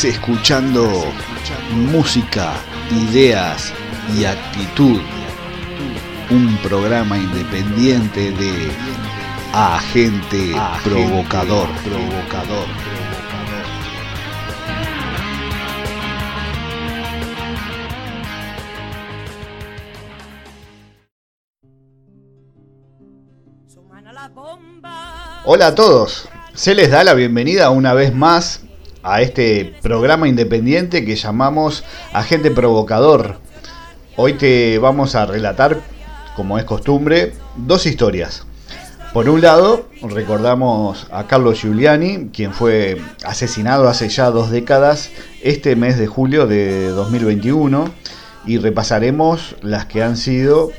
Estás escuchando música, ideas y actitud. Un programa independiente de Agente Provocador. Provocador. Hola a todos. Se les da la bienvenida una vez más a este programa independiente que llamamos Agente Provocador. Hoy te vamos a relatar, como es costumbre, dos historias. Por un lado, recordamos a Carlos Giuliani, quien fue asesinado hace ya dos décadas, este mes de julio de 2021, y repasaremos las que han sido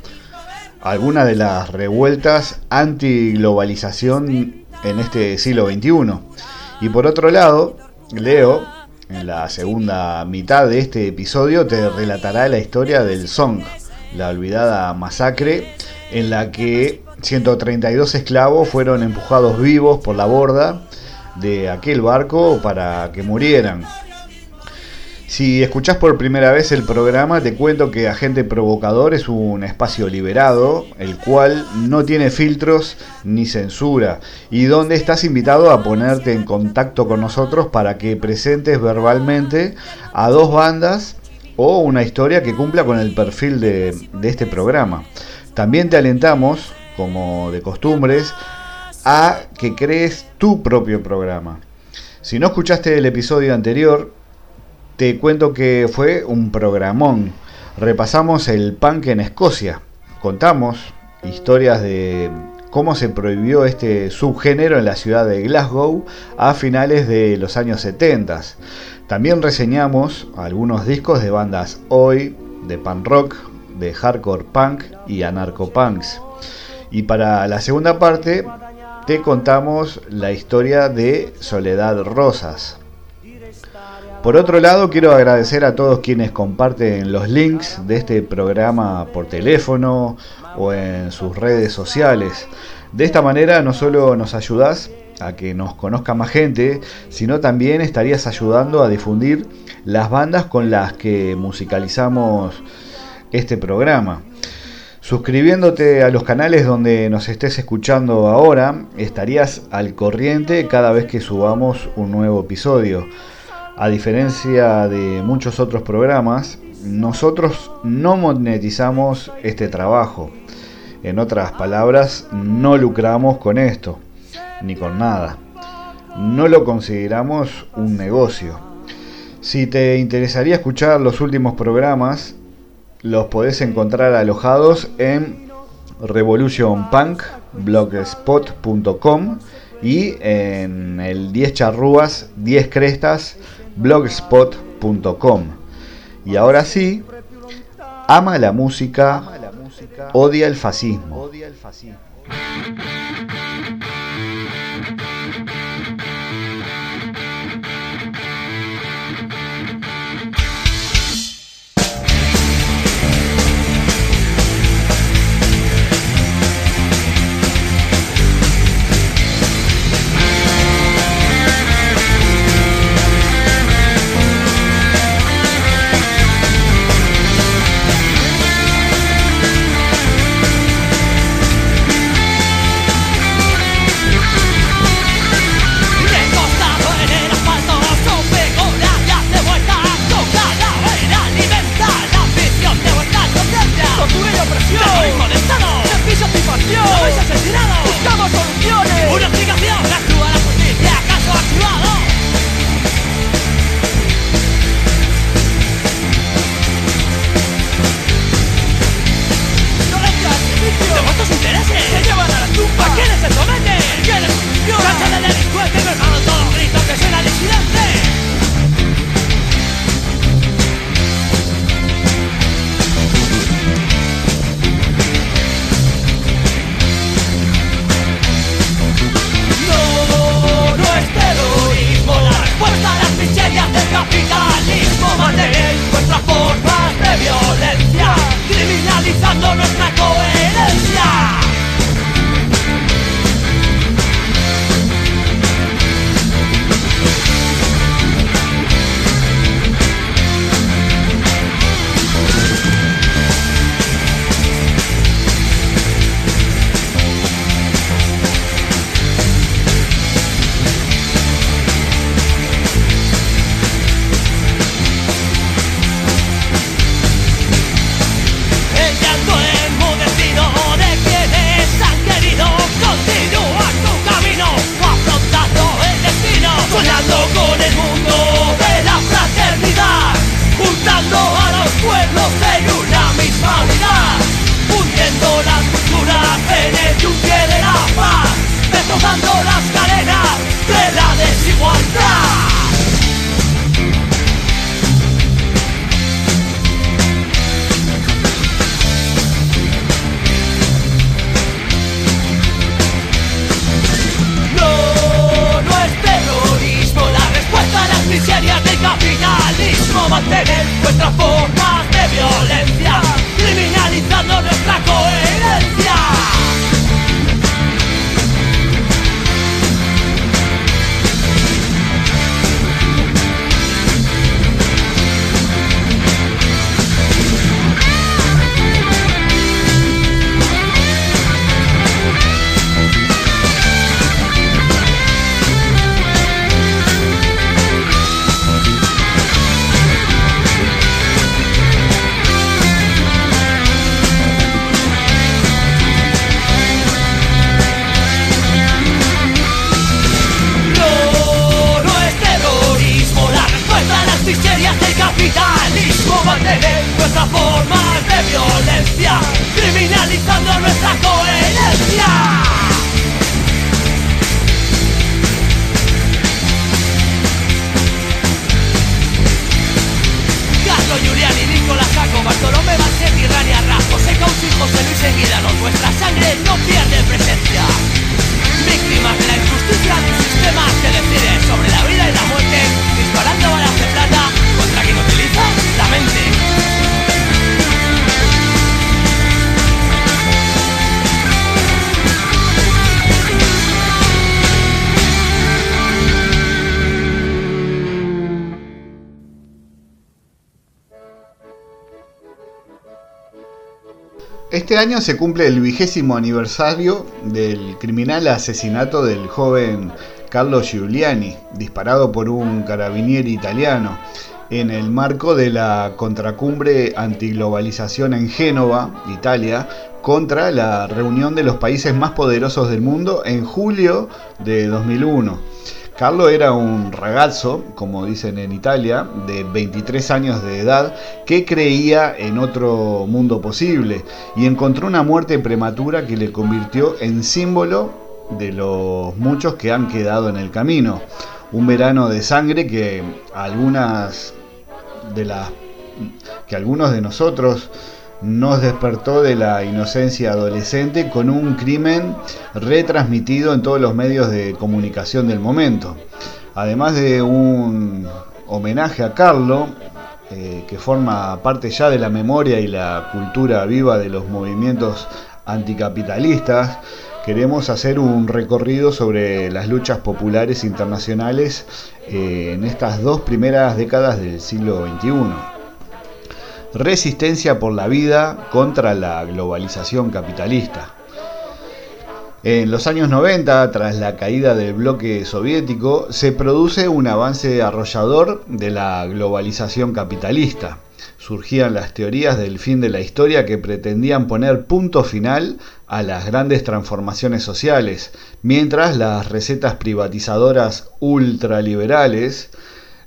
algunas de las revueltas anti-globalización en este siglo XXI. Y por otro lado, Leo, en la segunda mitad de este episodio, te relatará la historia del Song, la olvidada masacre en la que 132 esclavos fueron empujados vivos por la borda de aquel barco para que murieran. Si escuchás por primera vez el programa, te cuento que Agente Provocador es un espacio liberado, el cual no tiene filtros ni censura, y donde estás invitado a ponerte en contacto con nosotros para que presentes verbalmente a dos bandas o una historia que cumpla con el perfil de, de este programa. También te alentamos, como de costumbres, a que crees tu propio programa. Si no escuchaste el episodio anterior, te cuento que fue un programón. Repasamos el punk en Escocia. Contamos historias de cómo se prohibió este subgénero en la ciudad de Glasgow a finales de los años 70. También reseñamos algunos discos de bandas hoy, de punk rock, de hardcore punk y anarcopunks. Y para la segunda parte te contamos la historia de Soledad Rosas. Por otro lado, quiero agradecer a todos quienes comparten los links de este programa por teléfono o en sus redes sociales. De esta manera no solo nos ayudas a que nos conozca más gente, sino también estarías ayudando a difundir las bandas con las que musicalizamos este programa. Suscribiéndote a los canales donde nos estés escuchando ahora, estarías al corriente cada vez que subamos un nuevo episodio. A diferencia de muchos otros programas, nosotros no monetizamos este trabajo. En otras palabras, no lucramos con esto, ni con nada. No lo consideramos un negocio. Si te interesaría escuchar los últimos programas, los podés encontrar alojados en revolutionpunk.blogspot.com y en el 10 charrúas 10 crestas blogspot.com. Y ahora sí, ama la música, odia el fascismo. Año se cumple el vigésimo aniversario del criminal asesinato del joven Carlo Giuliani, disparado por un carabinieri italiano, en el marco de la contracumbre antiglobalización en Génova, Italia, contra la reunión de los países más poderosos del mundo en julio de 2001. Carlo era un ragazzo, como dicen en Italia, de 23 años de edad, que creía en otro mundo posible y encontró una muerte prematura que le convirtió en símbolo de los muchos que han quedado en el camino. Un verano de sangre que algunas de las que algunos de nosotros nos despertó de la inocencia adolescente con un crimen retransmitido en todos los medios de comunicación del momento. Además de un homenaje a Carlo, eh, que forma parte ya de la memoria y la cultura viva de los movimientos anticapitalistas, queremos hacer un recorrido sobre las luchas populares internacionales eh, en estas dos primeras décadas del siglo XXI. Resistencia por la vida contra la globalización capitalista. En los años 90, tras la caída del bloque soviético, se produce un avance arrollador de la globalización capitalista. Surgían las teorías del fin de la historia que pretendían poner punto final a las grandes transformaciones sociales, mientras las recetas privatizadoras ultraliberales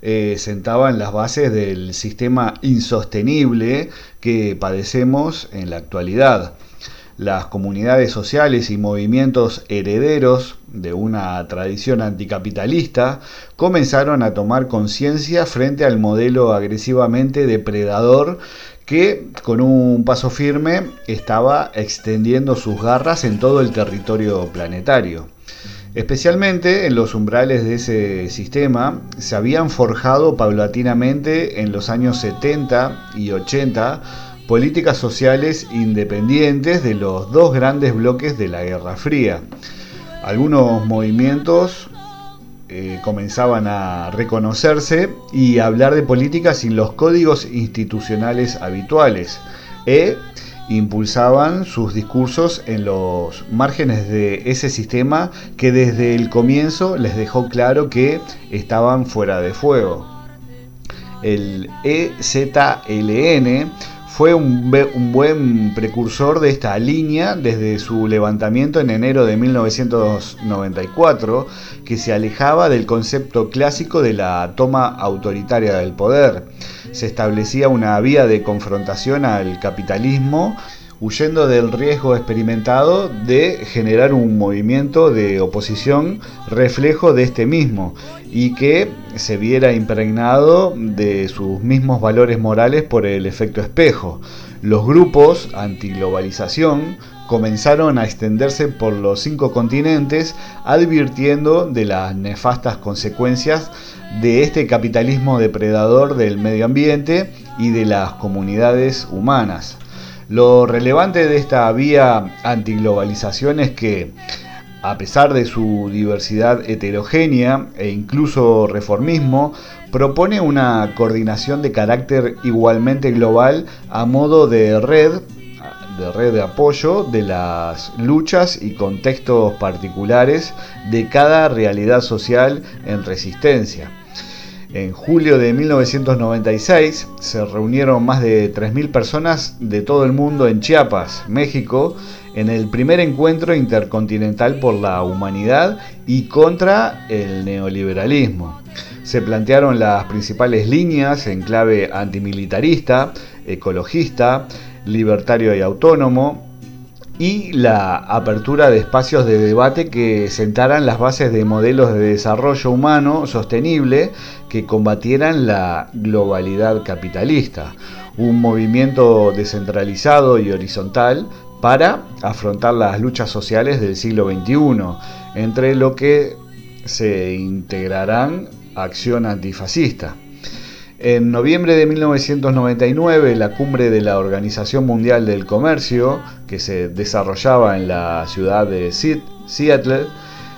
eh, sentaban las bases del sistema insostenible que padecemos en la actualidad. Las comunidades sociales y movimientos herederos de una tradición anticapitalista comenzaron a tomar conciencia frente al modelo agresivamente depredador que con un paso firme estaba extendiendo sus garras en todo el territorio planetario. Especialmente en los umbrales de ese sistema se habían forjado paulatinamente en los años 70 y 80 políticas sociales independientes de los dos grandes bloques de la Guerra Fría. Algunos movimientos eh, comenzaban a reconocerse y hablar de política sin los códigos institucionales habituales. E impulsaban sus discursos en los márgenes de ese sistema que desde el comienzo les dejó claro que estaban fuera de fuego. El EZLN fue un, buen precursor de esta línea desde su levantamiento en enero de 1994, que se alejaba del concepto clásico de la toma autoritaria del poder. Se establecía una vía de confrontación al capitalismo huyendo del riesgo experimentado de generar un movimiento de oposición reflejo de este mismo y que se viera impregnado de sus mismos valores morales por el efecto espejo. Los grupos antiglobalización comenzaron a extenderse por los cinco continentes advirtiendo de las nefastas consecuencias de este capitalismo depredador del medio ambiente y de las comunidades humanas. Lo relevante de esta vía antiglobalización es que, a pesar de su diversidad heterogénea e incluso reformismo, propone una coordinación de carácter igualmente global a modo de red de red de apoyo de las luchas y contextos particulares de cada realidad social en resistencia. En julio de 1996 se reunieron más de 3.000 personas de todo el mundo en Chiapas, México, en el primer encuentro intercontinental por la humanidad y contra el neoliberalismo. Se plantearon las principales líneas en clave antimilitarista, ecologista, libertario y autónomo, y la apertura de espacios de debate que sentaran las bases de modelos de desarrollo humano sostenible que combatieran la globalidad capitalista, un movimiento descentralizado y horizontal para afrontar las luchas sociales del siglo XXI, entre lo que se integrarán acción antifascista. En noviembre de 1999, la cumbre de la Organización Mundial del Comercio, que se desarrollaba en la ciudad de Seattle,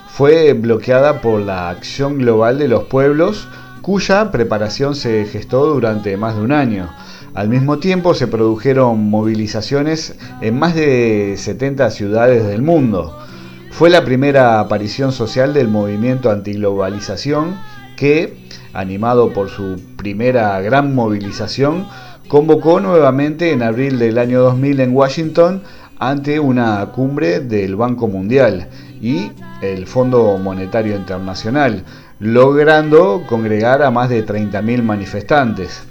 fue bloqueada por la Acción Global de los Pueblos, cuya preparación se gestó durante más de un año. Al mismo tiempo se produjeron movilizaciones en más de 70 ciudades del mundo. Fue la primera aparición social del movimiento antiglobalización que animado por su primera gran movilización, convocó nuevamente en abril del año 2000 en Washington ante una cumbre del Banco Mundial y el Fondo Monetario Internacional, logrando congregar a más de 30.000 manifestantes.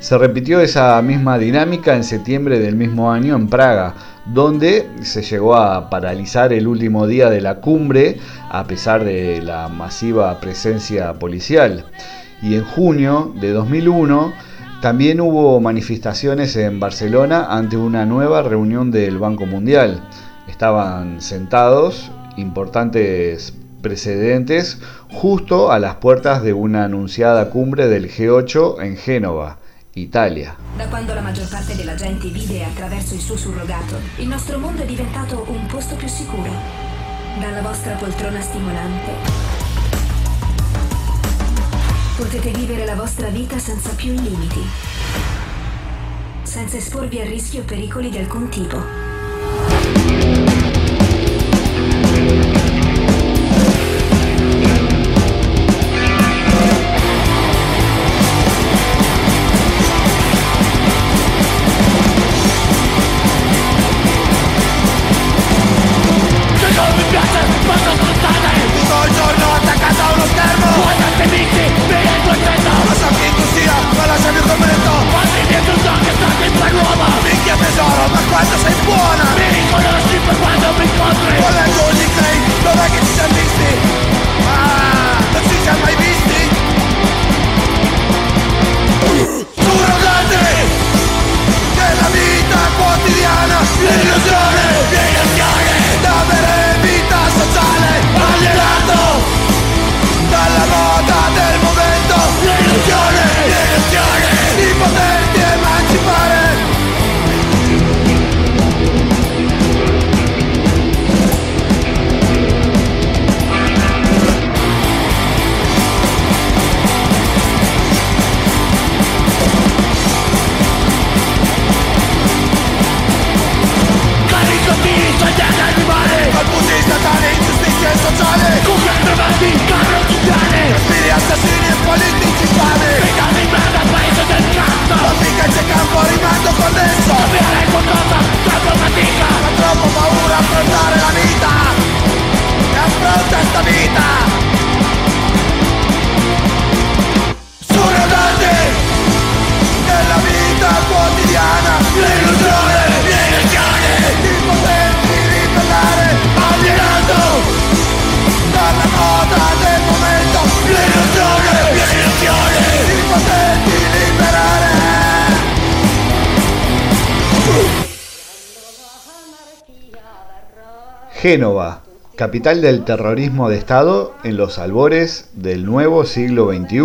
Se repitió esa misma dinámica en septiembre del mismo año en Praga, donde se llegó a paralizar el último día de la cumbre a pesar de la masiva presencia policial. Y en junio de 2001 también hubo manifestaciones en Barcelona ante una nueva reunión del Banco Mundial. Estaban sentados importantes precedentes justo a las puertas de una anunciada cumbre del G8 en Génova. Italia. Da quando la maggior parte della gente vive attraverso il suo surrogato, il nostro mondo è diventato un posto più sicuro. Dalla vostra poltrona stimolante. Potete vivere la vostra vita senza più limiti. Senza esporvi a rischio o pericoli di alcun tipo. Génova, capital del terrorismo de Estado en los albores del nuevo siglo XXI.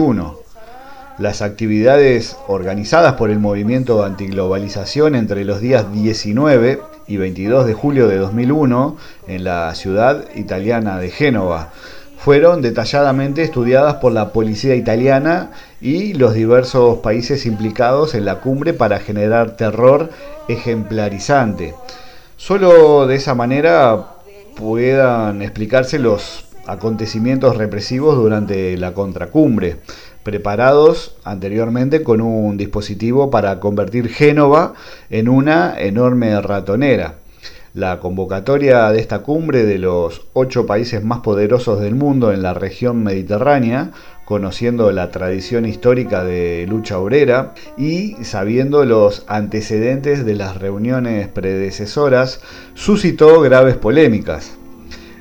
Las actividades organizadas por el movimiento antiglobalización entre los días 19 y 22 de julio de 2001 en la ciudad italiana de Génova fueron detalladamente estudiadas por la policía italiana y los diversos países implicados en la cumbre para generar terror ejemplarizante. Solo de esa manera puedan explicarse los acontecimientos represivos durante la contracumbre, preparados anteriormente con un dispositivo para convertir Génova en una enorme ratonera. La convocatoria de esta cumbre de los ocho países más poderosos del mundo en la región mediterránea, conociendo la tradición histórica de lucha obrera y sabiendo los antecedentes de las reuniones predecesoras, suscitó graves polémicas.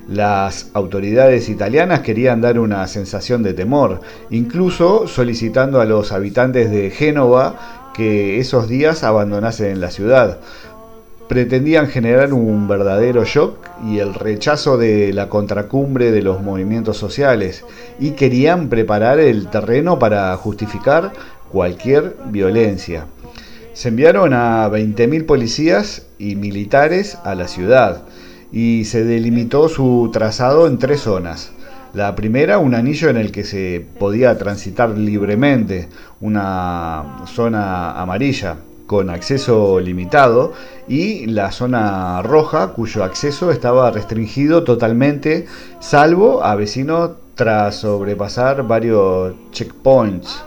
Las autoridades italianas querían dar una sensación de temor, incluso solicitando a los habitantes de Génova que esos días abandonasen la ciudad, pretendían generar un verdadero shock y el rechazo de la contracumbre de los movimientos sociales y querían preparar el terreno para justificar cualquier violencia. Se enviaron a 20.000 policías y militares a la ciudad y se delimitó su trazado en tres zonas. La primera, un anillo en el que se podía transitar libremente, una zona amarilla con acceso limitado y la zona roja cuyo acceso estaba restringido totalmente salvo a vecinos tras sobrepasar varios checkpoints,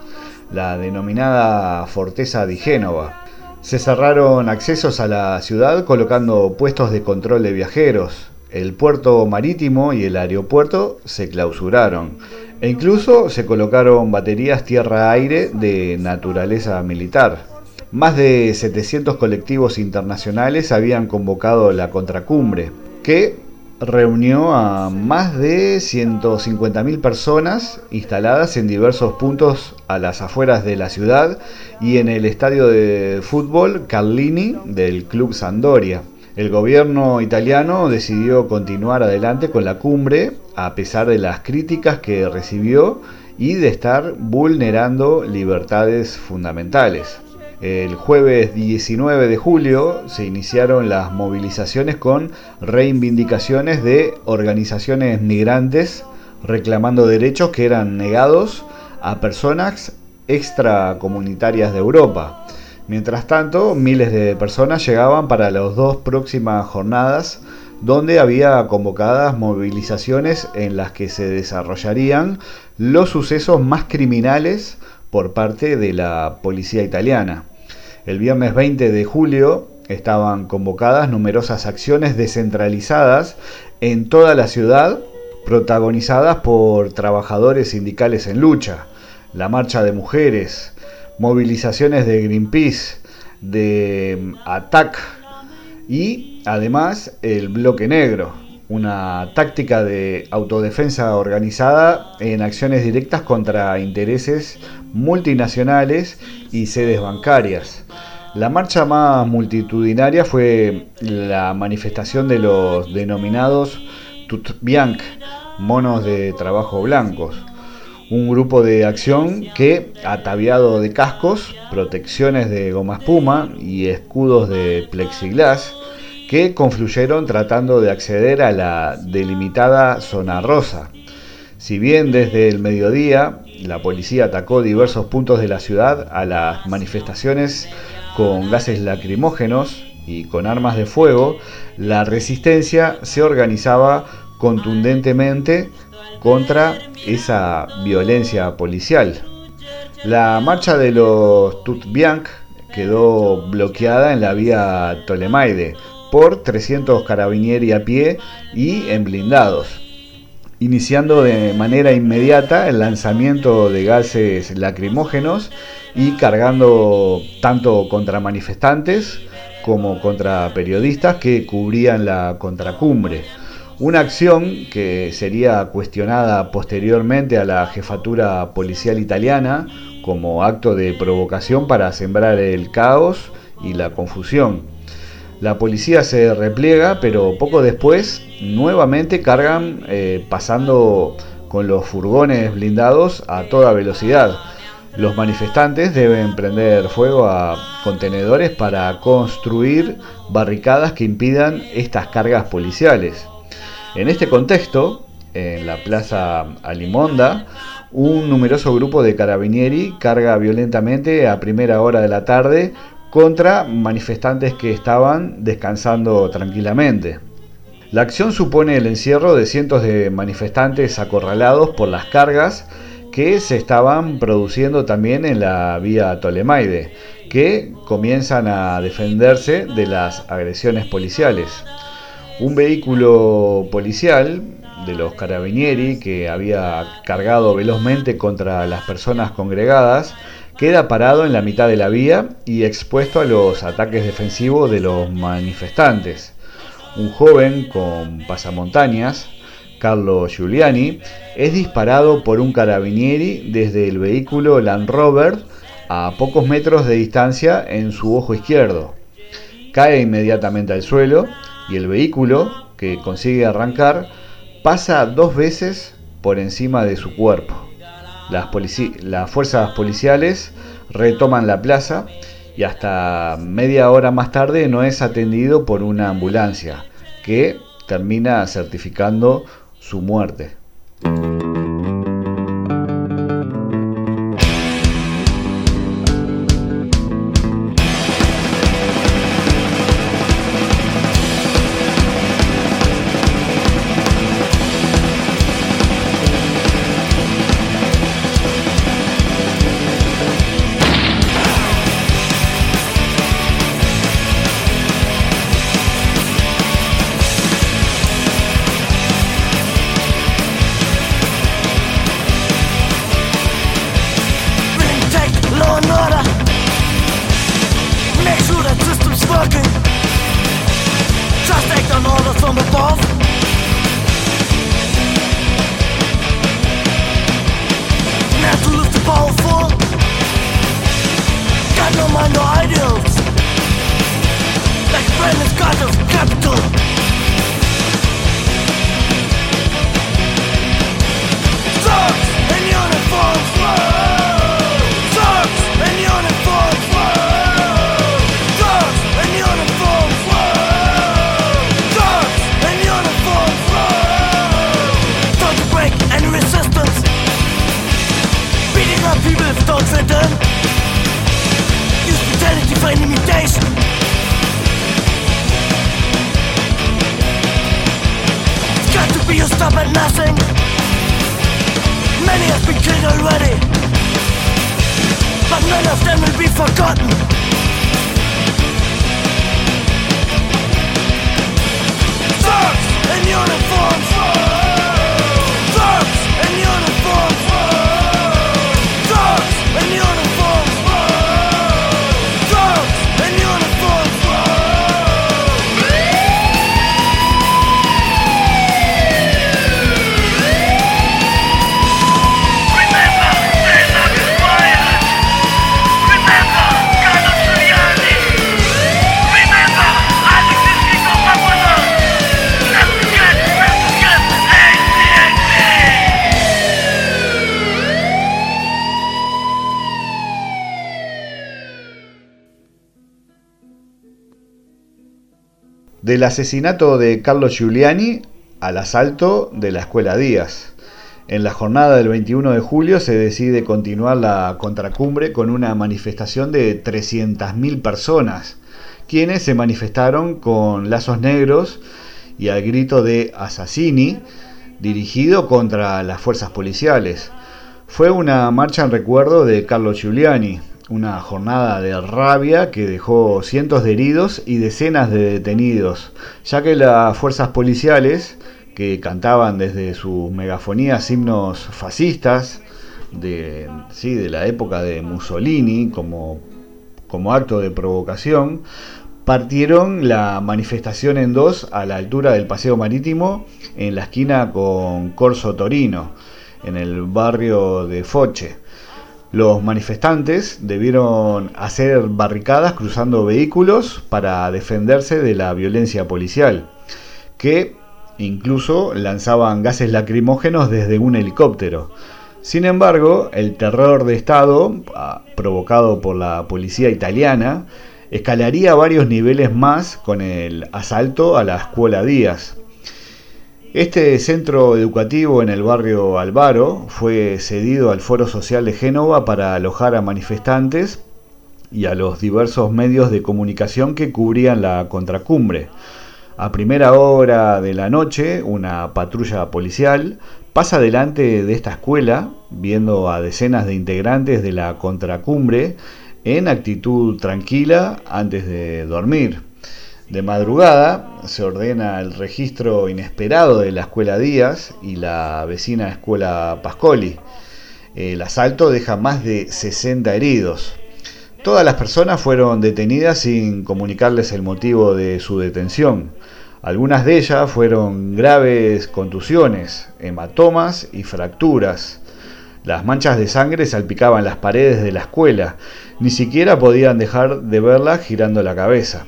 la denominada Forteza de Génova. Se cerraron accesos a la ciudad colocando puestos de control de viajeros. El puerto marítimo y el aeropuerto se clausuraron e incluso se colocaron baterías tierra-aire de naturaleza militar. Más de 700 colectivos internacionales habían convocado la contracumbre, que reunió a más de 150.000 personas instaladas en diversos puntos a las afueras de la ciudad y en el estadio de fútbol Carlini del Club Sandoria. El gobierno italiano decidió continuar adelante con la cumbre a pesar de las críticas que recibió y de estar vulnerando libertades fundamentales. El jueves 19 de julio se iniciaron las movilizaciones con reivindicaciones de organizaciones migrantes reclamando derechos que eran negados a personas extracomunitarias de Europa. Mientras tanto, miles de personas llegaban para las dos próximas jornadas donde había convocadas movilizaciones en las que se desarrollarían los sucesos más criminales por parte de la policía italiana. El viernes 20 de julio estaban convocadas numerosas acciones descentralizadas en toda la ciudad, protagonizadas por trabajadores sindicales en lucha, la marcha de mujeres, movilizaciones de Greenpeace, de ATAC y además el bloque negro, una táctica de autodefensa organizada en acciones directas contra intereses multinacionales y sedes bancarias. La marcha más multitudinaria fue la manifestación de los denominados Tutbianc, monos de trabajo blancos, un grupo de acción que, ataviado de cascos, protecciones de goma espuma y escudos de plexiglas, que confluyeron tratando de acceder a la delimitada zona rosa. Si bien desde el mediodía la policía atacó diversos puntos de la ciudad a las manifestaciones con gases lacrimógenos y con armas de fuego, la resistencia se organizaba contundentemente contra esa violencia policial. La marcha de los Tutbianc quedó bloqueada en la vía Tolemaide, por 300 carabinieri a pie y en blindados, iniciando de manera inmediata el lanzamiento de gases lacrimógenos y cargando tanto contra manifestantes como contra periodistas que cubrían la contracumbre. Una acción que sería cuestionada posteriormente a la jefatura policial italiana como acto de provocación para sembrar el caos y la confusión. La policía se repliega, pero poco después nuevamente cargan eh, pasando con los furgones blindados a toda velocidad. Los manifestantes deben prender fuego a contenedores para construir barricadas que impidan estas cargas policiales. En este contexto, en la plaza Alimonda, un numeroso grupo de carabinieri carga violentamente a primera hora de la tarde contra manifestantes que estaban descansando tranquilamente. La acción supone el encierro de cientos de manifestantes acorralados por las cargas que se estaban produciendo también en la vía Tolemaide, que comienzan a defenderse de las agresiones policiales. Un vehículo policial de los carabinieri que había cargado velozmente contra las personas congregadas queda parado en la mitad de la vía y expuesto a los ataques defensivos de los manifestantes. Un joven con pasamontañas, Carlo Giuliani, es disparado por un carabinieri desde el vehículo Land Rover a pocos metros de distancia en su ojo izquierdo. cae inmediatamente al suelo y el vehículo, que consigue arrancar, pasa dos veces por encima de su cuerpo. Las, las fuerzas policiales retoman la plaza y hasta media hora más tarde no es atendido por una ambulancia que termina certificando su muerte. nothing. Many have been killed already, but none of them will be forgotten. Thugs in uniform. Del asesinato de Carlos Giuliani al asalto de la Escuela Díaz. En la jornada del 21 de julio se decide continuar la contracumbre con una manifestación de 300.000 personas, quienes se manifestaron con lazos negros y al grito de Assassini, dirigido contra las fuerzas policiales. Fue una marcha en recuerdo de Carlos Giuliani, una jornada de rabia que dejó cientos de heridos y decenas de detenidos, ya que las fuerzas policiales, que cantaban desde sus megafonías himnos fascistas, de, sí, de la época de Mussolini, como, como acto de provocación, partieron la manifestación en dos a la altura del Paseo Marítimo, en la esquina con Corso Torino, en el barrio de Foche. Los manifestantes debieron hacer barricadas cruzando vehículos para defenderse de la violencia policial, que incluso lanzaban gases lacrimógenos desde un helicóptero. Sin embargo, el terror de Estado, ah, provocado por la policía italiana, escalaría varios niveles más con el asalto a la escuela Díaz, este centro educativo en el barrio Alvaro fue cedido al Foro Social de Génova para alojar a manifestantes y a los diversos medios de comunicación que cubrían la contracumbre. A primera hora de la noche, una patrulla policial pasa delante de esta escuela, viendo a decenas de integrantes de la contracumbre en actitud tranquila antes de dormir. De madrugada se ordena el registro inesperado de la escuela Díaz y la vecina escuela Pascoli. El asalto deja más de 60 heridos. Todas las personas fueron detenidas sin comunicarles el motivo de su detención. Algunas de ellas fueron graves contusiones, hematomas y fracturas. Las manchas de sangre salpicaban las paredes de la escuela. Ni siquiera podían dejar de verla girando la cabeza.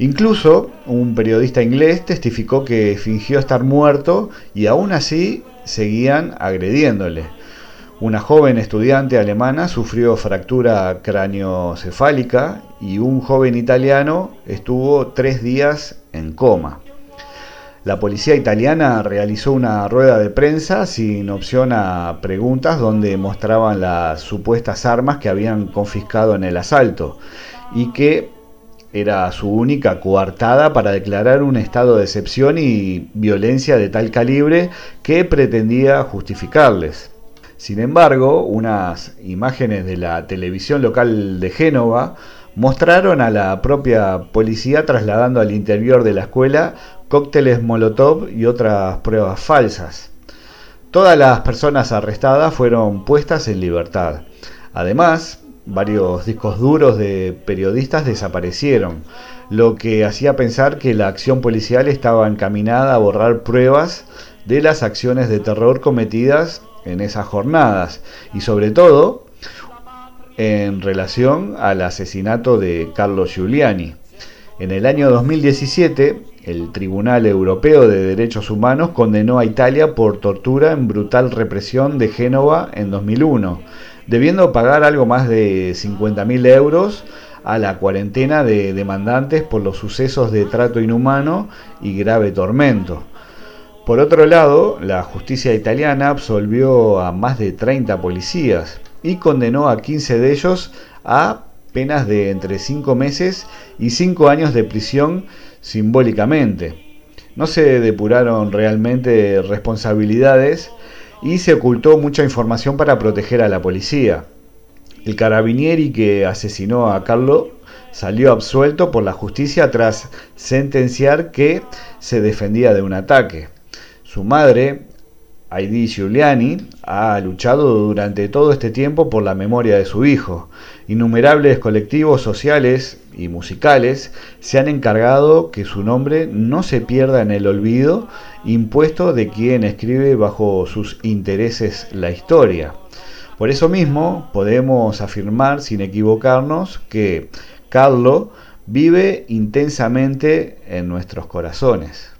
Incluso un periodista inglés testificó que fingió estar muerto y aún así seguían agrediéndole. Una joven estudiante alemana sufrió fractura craneocefálica y un joven italiano estuvo tres días en coma. La policía italiana realizó una rueda de prensa sin opción a preguntas donde mostraban las supuestas armas que habían confiscado en el asalto y que era su única coartada para declarar un estado de excepción y violencia de tal calibre que pretendía justificarles. Sin embargo, unas imágenes de la televisión local de Génova mostraron a la propia policía trasladando al interior de la escuela cócteles Molotov y otras pruebas falsas. Todas las personas arrestadas fueron puestas en libertad. Además, varios discos duros de periodistas desaparecieron, lo que hacía pensar que la acción policial estaba encaminada a borrar pruebas de las acciones de terror cometidas en esas jornadas y sobre todo en relación al asesinato de Carlos Giuliani. En el año 2017, el Tribunal Europeo de Derechos Humanos condenó a Italia por tortura en brutal represión de Génova en 2001, debiendo pagar algo más de 50.000 euros a la cuarentena de demandantes por los sucesos de trato inhumano y grave tormento. Por otro lado, la justicia italiana absolvió a más de 30 policías y condenó a 15 de ellos a penas de entre 5 meses y 5 años de prisión simbólicamente. No se depuraron realmente responsabilidades y se ocultó mucha información para proteger a la policía. El carabinieri que asesinó a Carlo salió absuelto por la justicia tras sentenciar que se defendía de un ataque. Su madre, Heidi Giuliani, ha luchado durante todo este tiempo por la memoria de su hijo. Innumerables colectivos sociales y musicales se han encargado que su nombre no se pierda en el olvido impuesto de quien escribe bajo sus intereses la historia. Por eso mismo podemos afirmar sin equivocarnos que Carlo vive intensamente en nuestros corazones.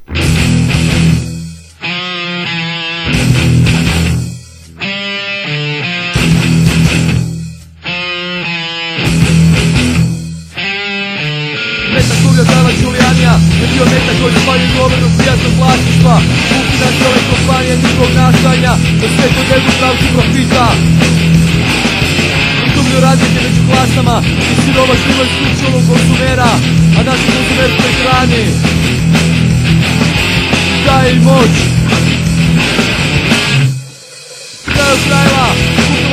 Giulianija je bio metak koji spalje govoru prijatnog vlasništva. Multinacionalne kompanije njihovog nastajanja Da sve to njegu pravcu profita. Izgublju razlike među klasama I sirova živa isključivo konzumera A naši konzumer koji hrani. Daje im moć. Kraju krajeva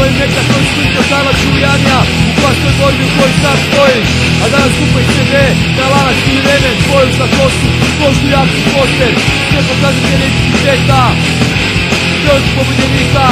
Im neka koji slika Sava Čulijanija U klasnoj borbi u kojoj sad stojiš A danas kupaj CD, na lanac ili remen Tvoju kosu, kožu jaki poster. Sve pokazatelje identiteta Još pobunjenika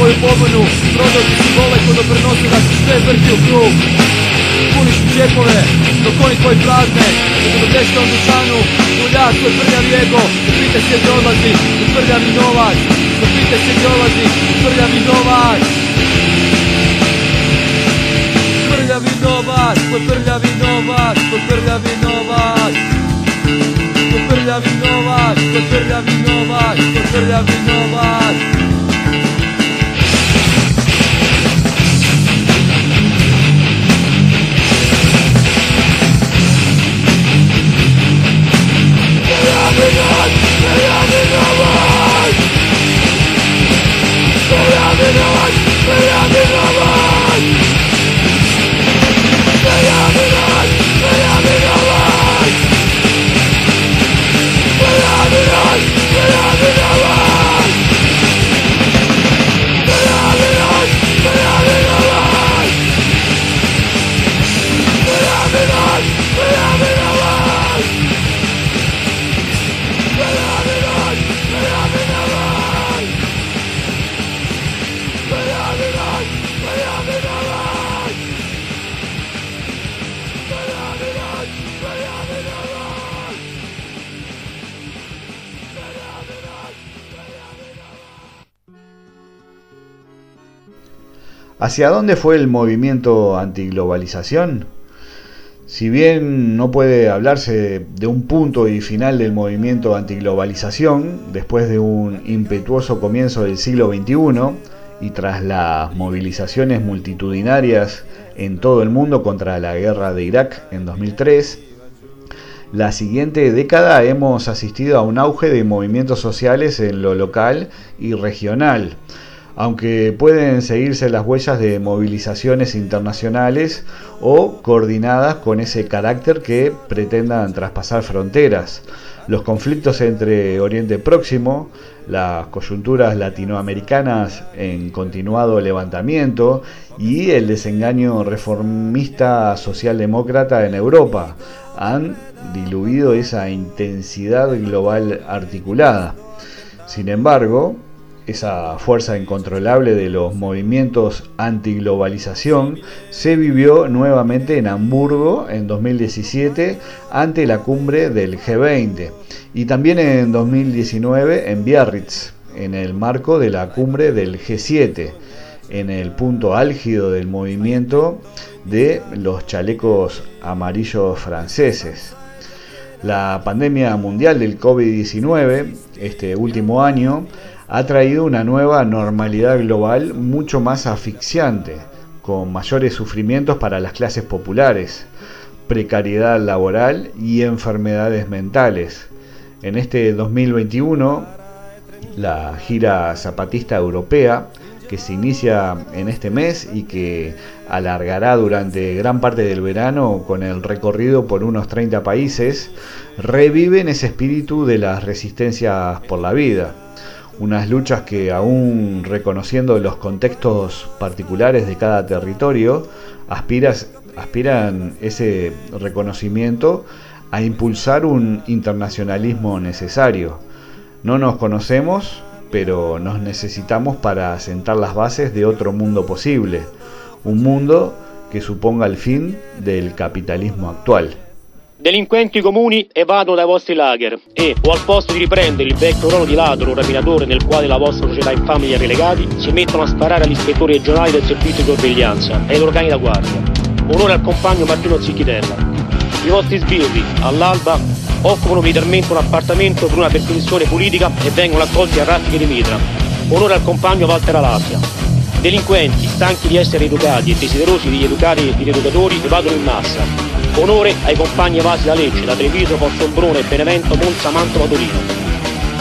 Koju pobunu Prodaju si vole ko doprinose da se sve vrti u krug. Puniš mi džepove dok oni tvoji prazne. U dušanu Uljak koji prljav jego Da pite se gdje odlazi U prljavi novac. Da pite se gdje odlazi U prljavi novac. Prljavi novac, tvoj prljavi novac, tvoj prljavi novac. Prljavi novac, to prljavi novac, to prljavi novac the ¿Hacia dónde fue el movimiento antiglobalización? Si bien no puede hablarse de un punto y final del movimiento antiglobalización, después de un impetuoso comienzo del siglo XXI y tras las movilizaciones multitudinarias en todo el mundo contra la guerra de Irak en 2003, la siguiente década hemos asistido a un auge de movimientos sociales en lo local y regional, aunque pueden seguirse las huellas de movilizaciones internacionales o coordinadas con ese carácter que pretendan traspasar fronteras. Los conflictos entre Oriente Próximo, las coyunturas latinoamericanas en continuado levantamiento y el desengaño reformista socialdemócrata en Europa han diluido esa intensidad global articulada. Sin embargo, esa fuerza incontrolable de los movimientos antiglobalización se vivió nuevamente en Hamburgo en 2017 ante la cumbre del G20 y también en 2019 en Biarritz en el marco de la cumbre del G7 en el punto álgido del movimiento de los chalecos amarillos franceses. La pandemia mundial del COVID-19 este último año ha traído una nueva normalidad global mucho más asfixiante, con mayores sufrimientos para las clases populares, precariedad laboral y enfermedades mentales. En este 2021, la gira zapatista europea, que se inicia en este mes y que alargará durante gran parte del verano con el recorrido por unos 30 países, reviven ese espíritu de las resistencias por la vida unas luchas que aún reconociendo los contextos particulares de cada territorio, aspiran ese reconocimiento a impulsar un internacionalismo necesario. No nos conocemos, pero nos necesitamos para sentar las bases de otro mundo posible, un mundo che supponga il fin del capitalismo attuale. Delinquenti comuni evadono dai vostri lager e, o al posto di riprendere il vecchio ruolo di ladro o rapinatore nel quale la vostra società infame li ha relegati, si mettono a sparare agli ispettori regionali del servizio di sorveglianza e ai loro cani da guardia. Onore al compagno Martino Zicchitella. I vostri sbirri, all'alba, occupano militarmente un appartamento per una perquisizione politica e vengono accolti a raffiche di mitra. Onore al compagno Walter Alasia. Delinquenti, stanchi di essere educati e desiderosi di educare i rieducatori, evadono in massa Onore ai compagni evasi da Lecce, da Treviso, Fossombrone, Benevento, Monza, Mantova, Torino.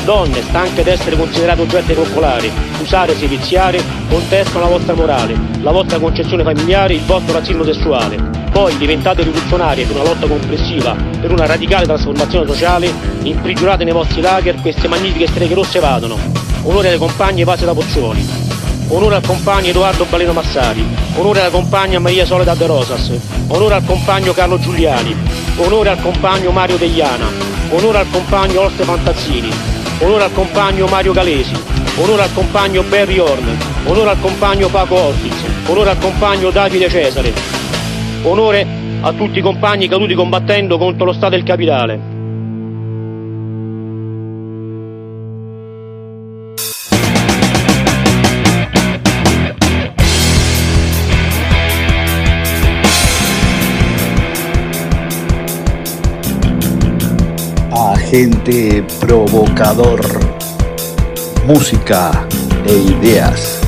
Donne, stanche d'essere considerate oggetti coccolari, usare, seviziare, contestano la vostra morale, la vostra concezione familiare, il vostro razzismo sessuale. Poi diventate rivoluzionarie per una lotta complessiva, per una radicale trasformazione sociale, imprigionate nei vostri lager, queste magnifiche streghe rosse vadono. Onore ai compagni evasi da Pozzuoli, onore al compagno Edoardo Baleno Massari, onore alla compagna Maria Soledad de Rosas, onore al compagno Carlo Giuliani, onore al compagno Mario Degliana, onore al compagno Orste Fantazzini, onore al compagno Mario Galesi, onore al compagno Barry Horn, onore al compagno Paco Ortiz, onore al compagno Davide Cesare, onore a tutti i compagni caduti combattendo contro lo Stato del Capitale. Gente provocador, música e ideas.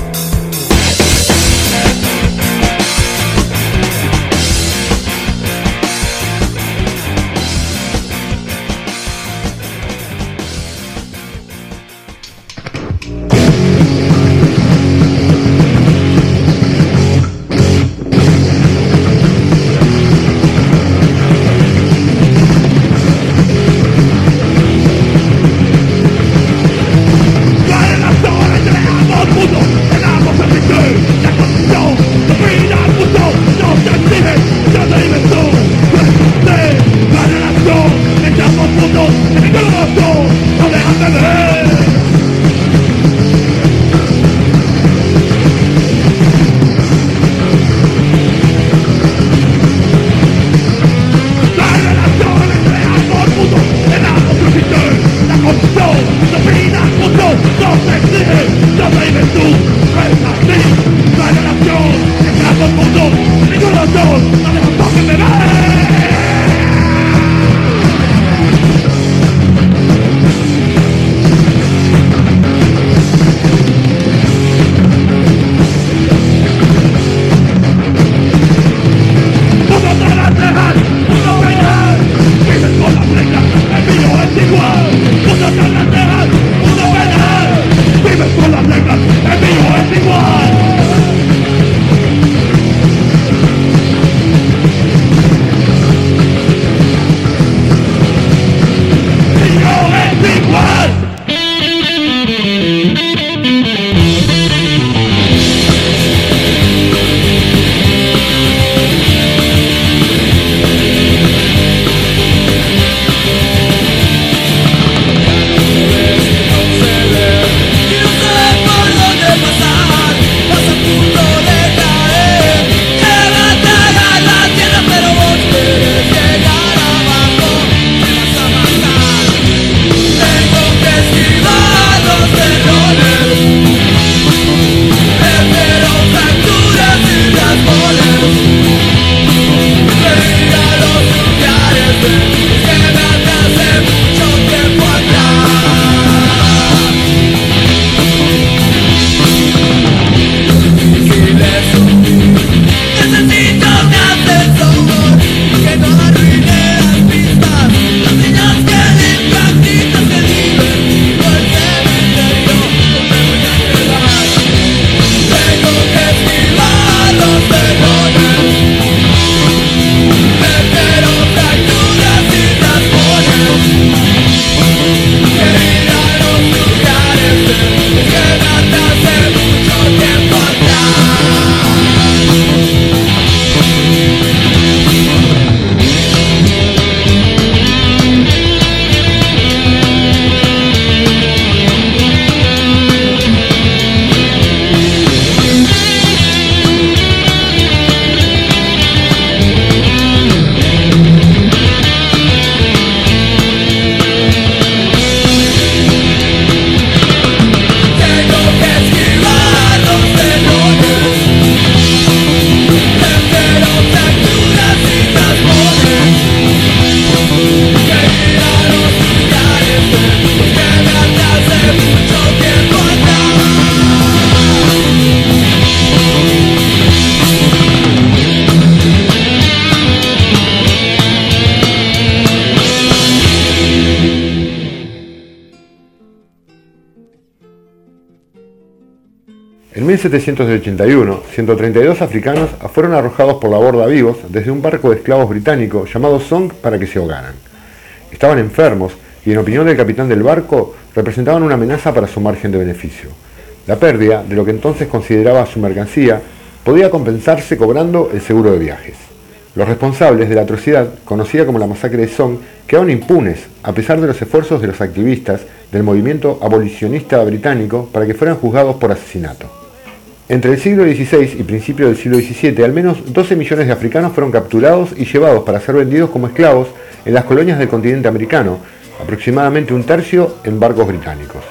1781, 132 africanos fueron arrojados por la borda vivos desde un barco de esclavos británico llamado Song para que se ahogaran. Estaban enfermos y en opinión del capitán del barco representaban una amenaza para su margen de beneficio. La pérdida de lo que entonces consideraba su mercancía podía compensarse cobrando el seguro de viajes. Los responsables de la atrocidad, conocida como la masacre de Song, quedaron impunes a pesar de los esfuerzos de los activistas del movimiento abolicionista británico para que fueran juzgados por asesinato. Entre el siglo XVI y principios del siglo XVII, al menos 12 millones de africanos fueron capturados y llevados para ser vendidos como esclavos en las colonias del continente americano, aproximadamente un tercio en barcos británicos.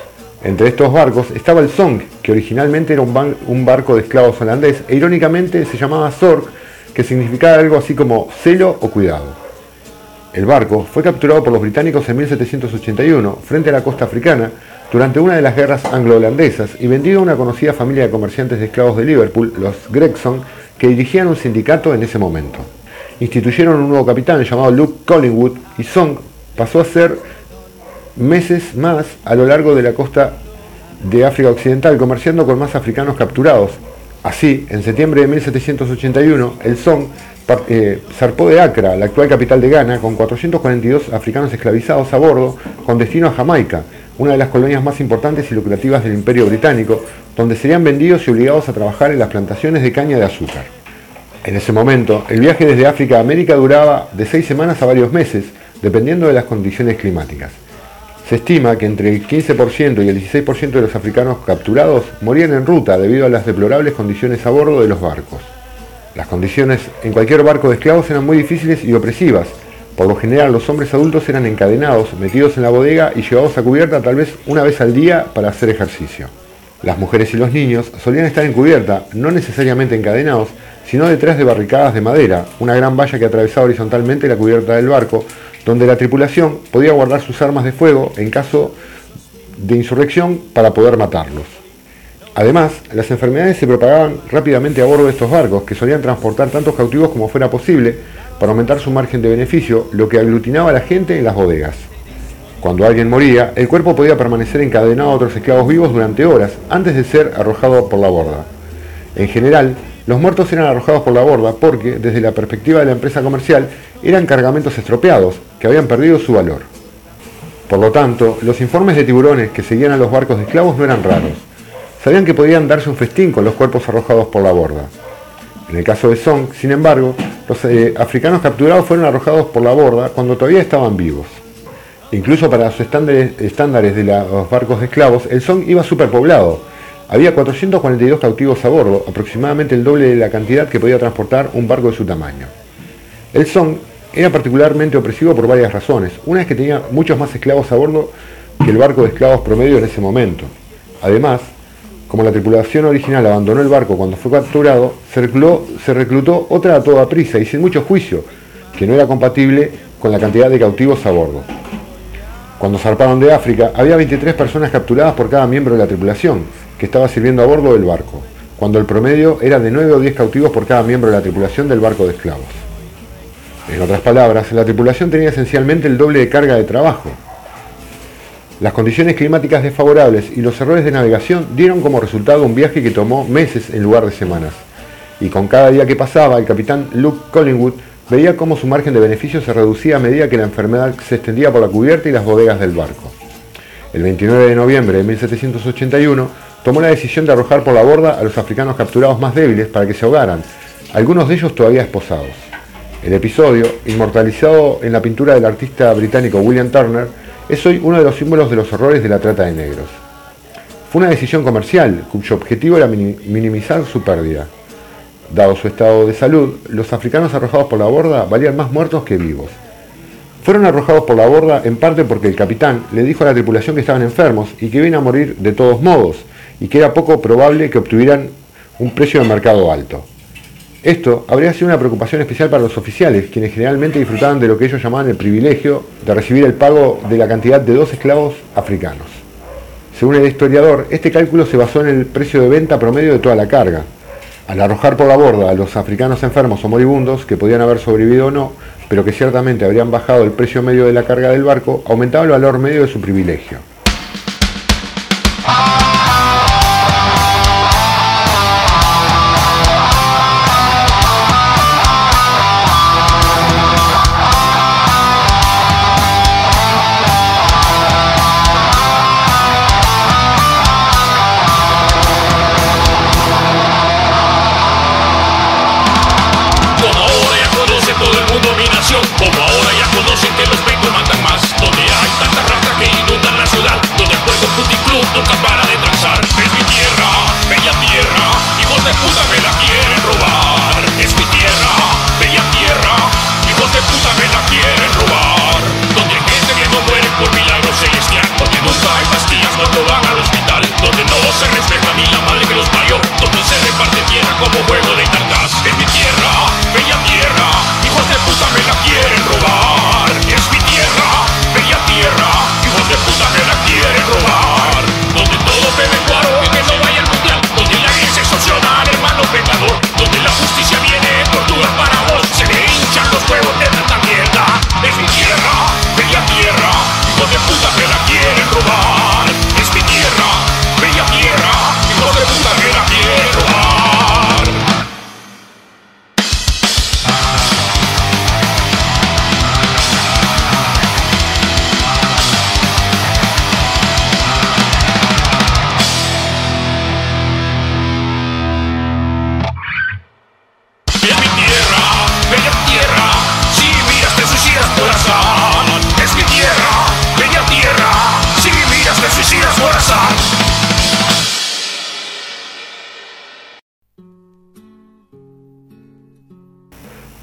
Entre estos barcos estaba el Song, que originalmente era un, barco de esclavos holandés e irónicamente se llamaba Zorg, que significaba algo así como celo o cuidado. El barco fue capturado por los británicos en 1781 frente a la costa africana durante una de las guerras anglo-holandesas y vendido a una conocida familia de comerciantes de esclavos de Liverpool, los Gregson, que dirigían un sindicato en ese momento. Instituyeron un nuevo capitán llamado Luke Collingwood y Song pasó a ser meses más a lo largo de la costa de África Occidental, comerciando con más africanos capturados. Así, en septiembre de 1781, el Song eh, zarpó de Accra, la actual capital de Ghana, con 442 africanos esclavizados a bordo, con destino a Jamaica, una de las colonias más importantes y lucrativas del Imperio Británico, donde serían vendidos y obligados a trabajar en las plantaciones de caña de azúcar. En ese momento, el viaje desde África a América duraba de seis semanas a varios meses, dependiendo de las condiciones climáticas. Se estima que entre el 15% y el 16% de los africanos capturados morían en ruta debido a las deplorables condiciones a bordo de los barcos. Las condiciones en cualquier barco de esclavos eran muy difíciles y opresivas. Por lo general los hombres adultos eran encadenados, metidos en la bodega y llevados a cubierta tal vez una vez al día para hacer ejercicio. Las mujeres y los niños solían estar en cubierta, no necesariamente encadenados, sino detrás de barricadas de madera, una gran valla que atravesaba horizontalmente la cubierta del barco, donde la tripulación podía guardar sus armas de fuego en caso de insurrección para poder matarlos. Además, las enfermedades se propagaban rápidamente a bordo de estos barcos, que solían transportar tantos cautivos como fuera posible para aumentar su margen de beneficio, lo que aglutinaba a la gente en las bodegas. Cuando alguien moría, el cuerpo podía permanecer encadenado a otros esclavos vivos durante horas antes de ser arrojado por la borda. En general, los muertos eran arrojados por la borda porque, desde la perspectiva de la empresa comercial, eran cargamentos estropeados, que habían perdido su valor. Por lo tanto, los informes de tiburones que seguían a los barcos de esclavos no eran raros sabían que podían darse un festín con los cuerpos arrojados por la borda. En el caso de Song, sin embargo, los eh, africanos capturados fueron arrojados por la borda cuando todavía estaban vivos. Incluso para los estándares, de los barcos de esclavos, el Song iba superpoblado. Había 442 cautivos a bordo, aproximadamente el doble de la cantidad que podía transportar un barco de su tamaño. El Song era particularmente opresivo por varias razones. Una es que tenía muchos más esclavos a bordo que el barco de esclavos promedio en ese momento. Además, como la tripulación original abandonó el barco cuando fue capturado, se reclutó, otra a toda prisa y sin mucho juicio, que no era compatible con la cantidad de cautivos a bordo. Cuando zarparon de África, había 23 personas capturadas por cada miembro de la tripulación, que estaba sirviendo a bordo del barco, cuando el promedio era de 9 o 10 cautivos por cada miembro de la tripulación del barco de esclavos. En otras palabras, la tripulación tenía esencialmente el doble de carga de trabajo, las condiciones climáticas desfavorables y los errores de navegación dieron como resultado un viaje que tomó meses en lugar de semanas. Y con cada día que pasaba, el capitán Luke Collingwood veía cómo su margen de beneficio se reducía a medida que la enfermedad se extendía por la cubierta y las bodegas del barco. El 29 de noviembre de 1781 tomó la decisión de arrojar por la borda a los africanos capturados más débiles para que se ahogaran, algunos de ellos todavía esposados. El episodio, inmortalizado en la pintura del artista británico William Turner, es hoy uno de los símbolos de los horrores de la trata de negros. Fue una decisión comercial cuyo objetivo era minimizar su pérdida. Dado su estado de salud, los africanos arrojados por la borda valían más muertos que vivos. Fueron arrojados por la borda en parte porque el capitán le dijo a la tripulación que estaban enfermos y que iban a morir de todos modos, y que era poco probable que obtuvieran un precio de mercado alto. Esto habría sido una preocupación especial para los oficiales, quienes generalmente disfrutaban de lo que ellos llamaban el privilegio de recibir el pago de la cantidad de dos esclavos africanos. Según el historiador, este cálculo se basó en el precio de venta promedio de toda la carga. Al arrojar por la borda a los africanos enfermos o moribundos, que podían haber sobrevivido o no, pero que ciertamente habrían bajado el precio medio de la carga del barco, aumentaba el valor medio de su privilegio.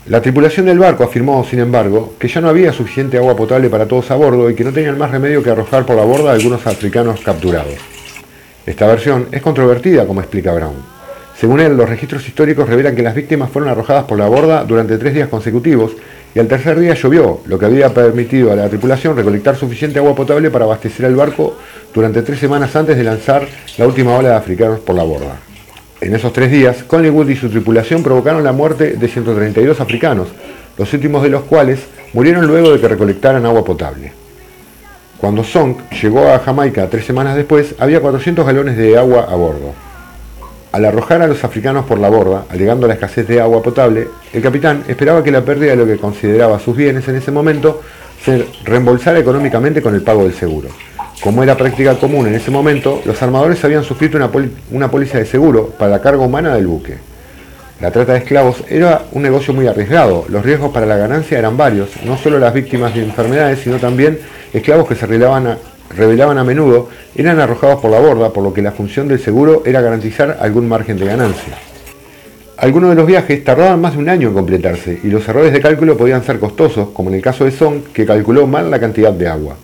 La tripulación del barco afirmó, sin embargo, que ya no había suficiente agua potable para todos a bordo y que no tenían más remedio que arrojar por la borda a algunos africanos capturados. Esta versión es controvertida, como explica Brown. Según él, los registros históricos revelan que las víctimas fueron arrojadas por la borda durante tres días consecutivos y al tercer día llovió, lo que había permitido a la tripulación recolectar suficiente agua potable para abastecer el barco durante tres semanas antes de lanzar la última ola de africanos por la borda. En esos tres días, Collingwood y su tripulación provocaron la muerte de 132 africanos, los últimos de los cuales murieron luego de que recolectaran agua potable. Cuando Song llegó a Jamaica tres semanas después, había 400 galones de agua a bordo. Al arrojar a los africanos por la borda, alegando la escasez de agua potable, el capitán esperaba que la pérdida de lo que consideraba sus bienes en ese momento se reembolsara económicamente con el pago del seguro. Como era práctica común en ese momento, los armadores habían suscrito una, una póliza de seguro para la carga humana del buque. La trata de esclavos era un negocio muy arriesgado, los riesgos para la ganancia eran varios, no solo las víctimas de enfermedades, sino también esclavos que se revelaban a, a menudo eran arrojados por la borda, por lo que la función del seguro era garantizar algún margen de ganancia. Algunos de los viajes tardaban más de un año en completarse y los errores de cálculo podían ser costosos, como en el caso de Song, que calculó mal la cantidad de agua.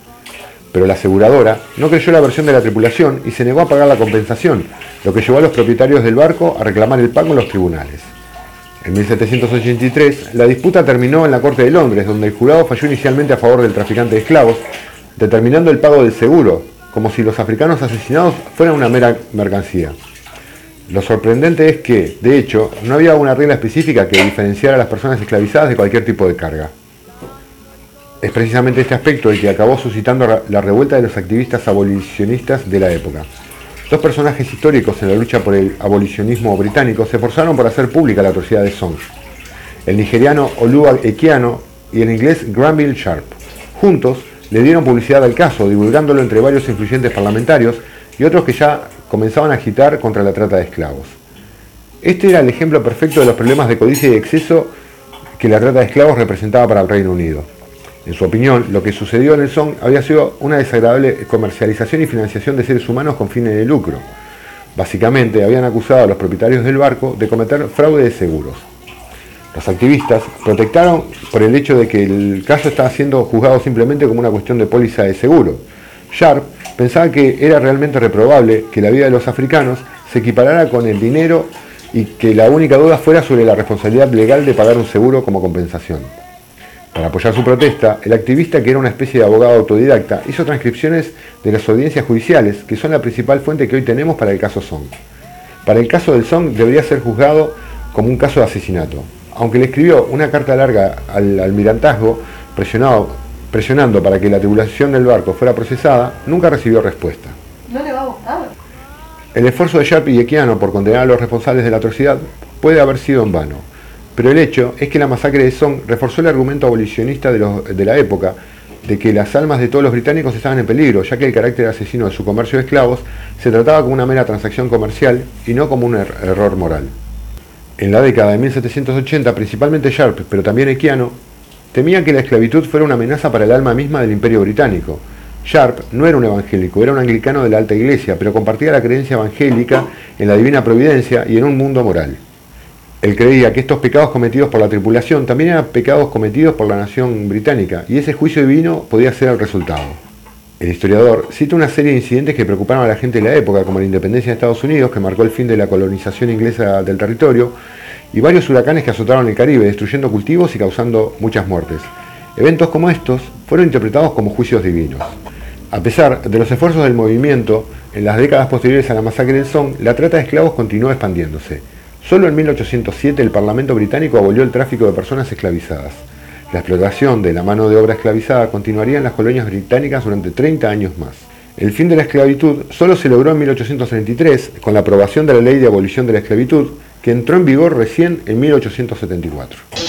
Pero la aseguradora no creyó la versión de la tripulación y se negó a pagar la compensación, lo que llevó a los propietarios del barco a reclamar el pago en los tribunales. En 1783, la disputa terminó en la Corte de Londres, donde el jurado falló inicialmente a favor del traficante de esclavos, determinando el pago del seguro, como si los africanos asesinados fueran una mera mercancía. Lo sorprendente es que, de hecho, no había una regla específica que diferenciara a las personas esclavizadas de cualquier tipo de carga. Es precisamente este aspecto el que acabó suscitando la revuelta de los activistas abolicionistas de la época. Dos personajes históricos en la lucha por el abolicionismo británico se esforzaron por hacer pública la atrocidad de Song. El nigeriano Olua Equiano y el inglés Granville Sharp. Juntos le dieron publicidad al caso, divulgándolo entre varios influyentes parlamentarios y otros que ya comenzaban a agitar contra la trata de esclavos. Este era el ejemplo perfecto de los problemas de codicia y exceso que la trata de esclavos representaba para el Reino Unido. En su opinión, lo que sucedió en el SON había sido una desagradable comercialización y financiación de seres humanos con fines de lucro. Básicamente, habían acusado a los propietarios del barco de cometer fraude de seguros. Los activistas protestaron por el hecho de que el caso estaba siendo juzgado simplemente como una cuestión de póliza de seguro. Sharp pensaba que era realmente reprobable que la vida de los africanos se equiparara con el dinero y que la única duda fuera sobre la responsabilidad legal de pagar un seguro como compensación. Para apoyar su protesta, el activista, que era una especie de abogado autodidacta, hizo transcripciones de las audiencias judiciales, que son la principal fuente que hoy tenemos para el caso Song. Para el caso del Song debería ser juzgado como un caso de asesinato aunque le escribió una carta larga al almirantazgo presionando para que la tribulación del barco fuera procesada, nunca recibió respuesta. No le va a. El esfuerzo de Sharp y Equiano por condenar a los responsables de la atrocidad puede haber sido en vano, pero el hecho es que la masacre de Song reforzó el argumento abolicionista de, de la época de que las almas de todos los británicos estaban en peligro, ya que el carácter asesino de su comercio de esclavos se trataba como una mera transacción comercial y no como un er-, error moral. En la década de 1780, principalmente Sharp, pero también Equiano, temían que la esclavitud fuera una amenaza para el alma misma del imperio británico. Sharp no era un evangélico, era un anglicano de la alta iglesia, pero compartía la creencia evangélica en la divina providencia y en un mundo moral. Él creía que estos pecados cometidos por la tripulación también eran pecados cometidos por la nación británica, y ese juicio divino podía ser el resultado. El historiador cita una serie de incidentes que preocuparon a la gente de la época, como la independencia de Estados Unidos, que marcó el fin de la colonización inglesa del territorio, y varios huracanes que azotaron el Caribe, destruyendo cultivos y causando muchas muertes. Eventos como estos fueron interpretados como juicios divinos. A pesar de los esfuerzos del movimiento, en las décadas posteriores a la masacre del Song, la trata de esclavos continuó expandiéndose. Solo en 1807 el Parlamento británico abolió el tráfico de personas esclavizadas. La explotación de la mano de obra esclavizada continuaría en las colonias británicas durante 30 años más. El fin de la esclavitud solo se logró en 1833 con la aprobación de la Ley de Abolición de la Esclavitud, que entró en vigor recién en 1874.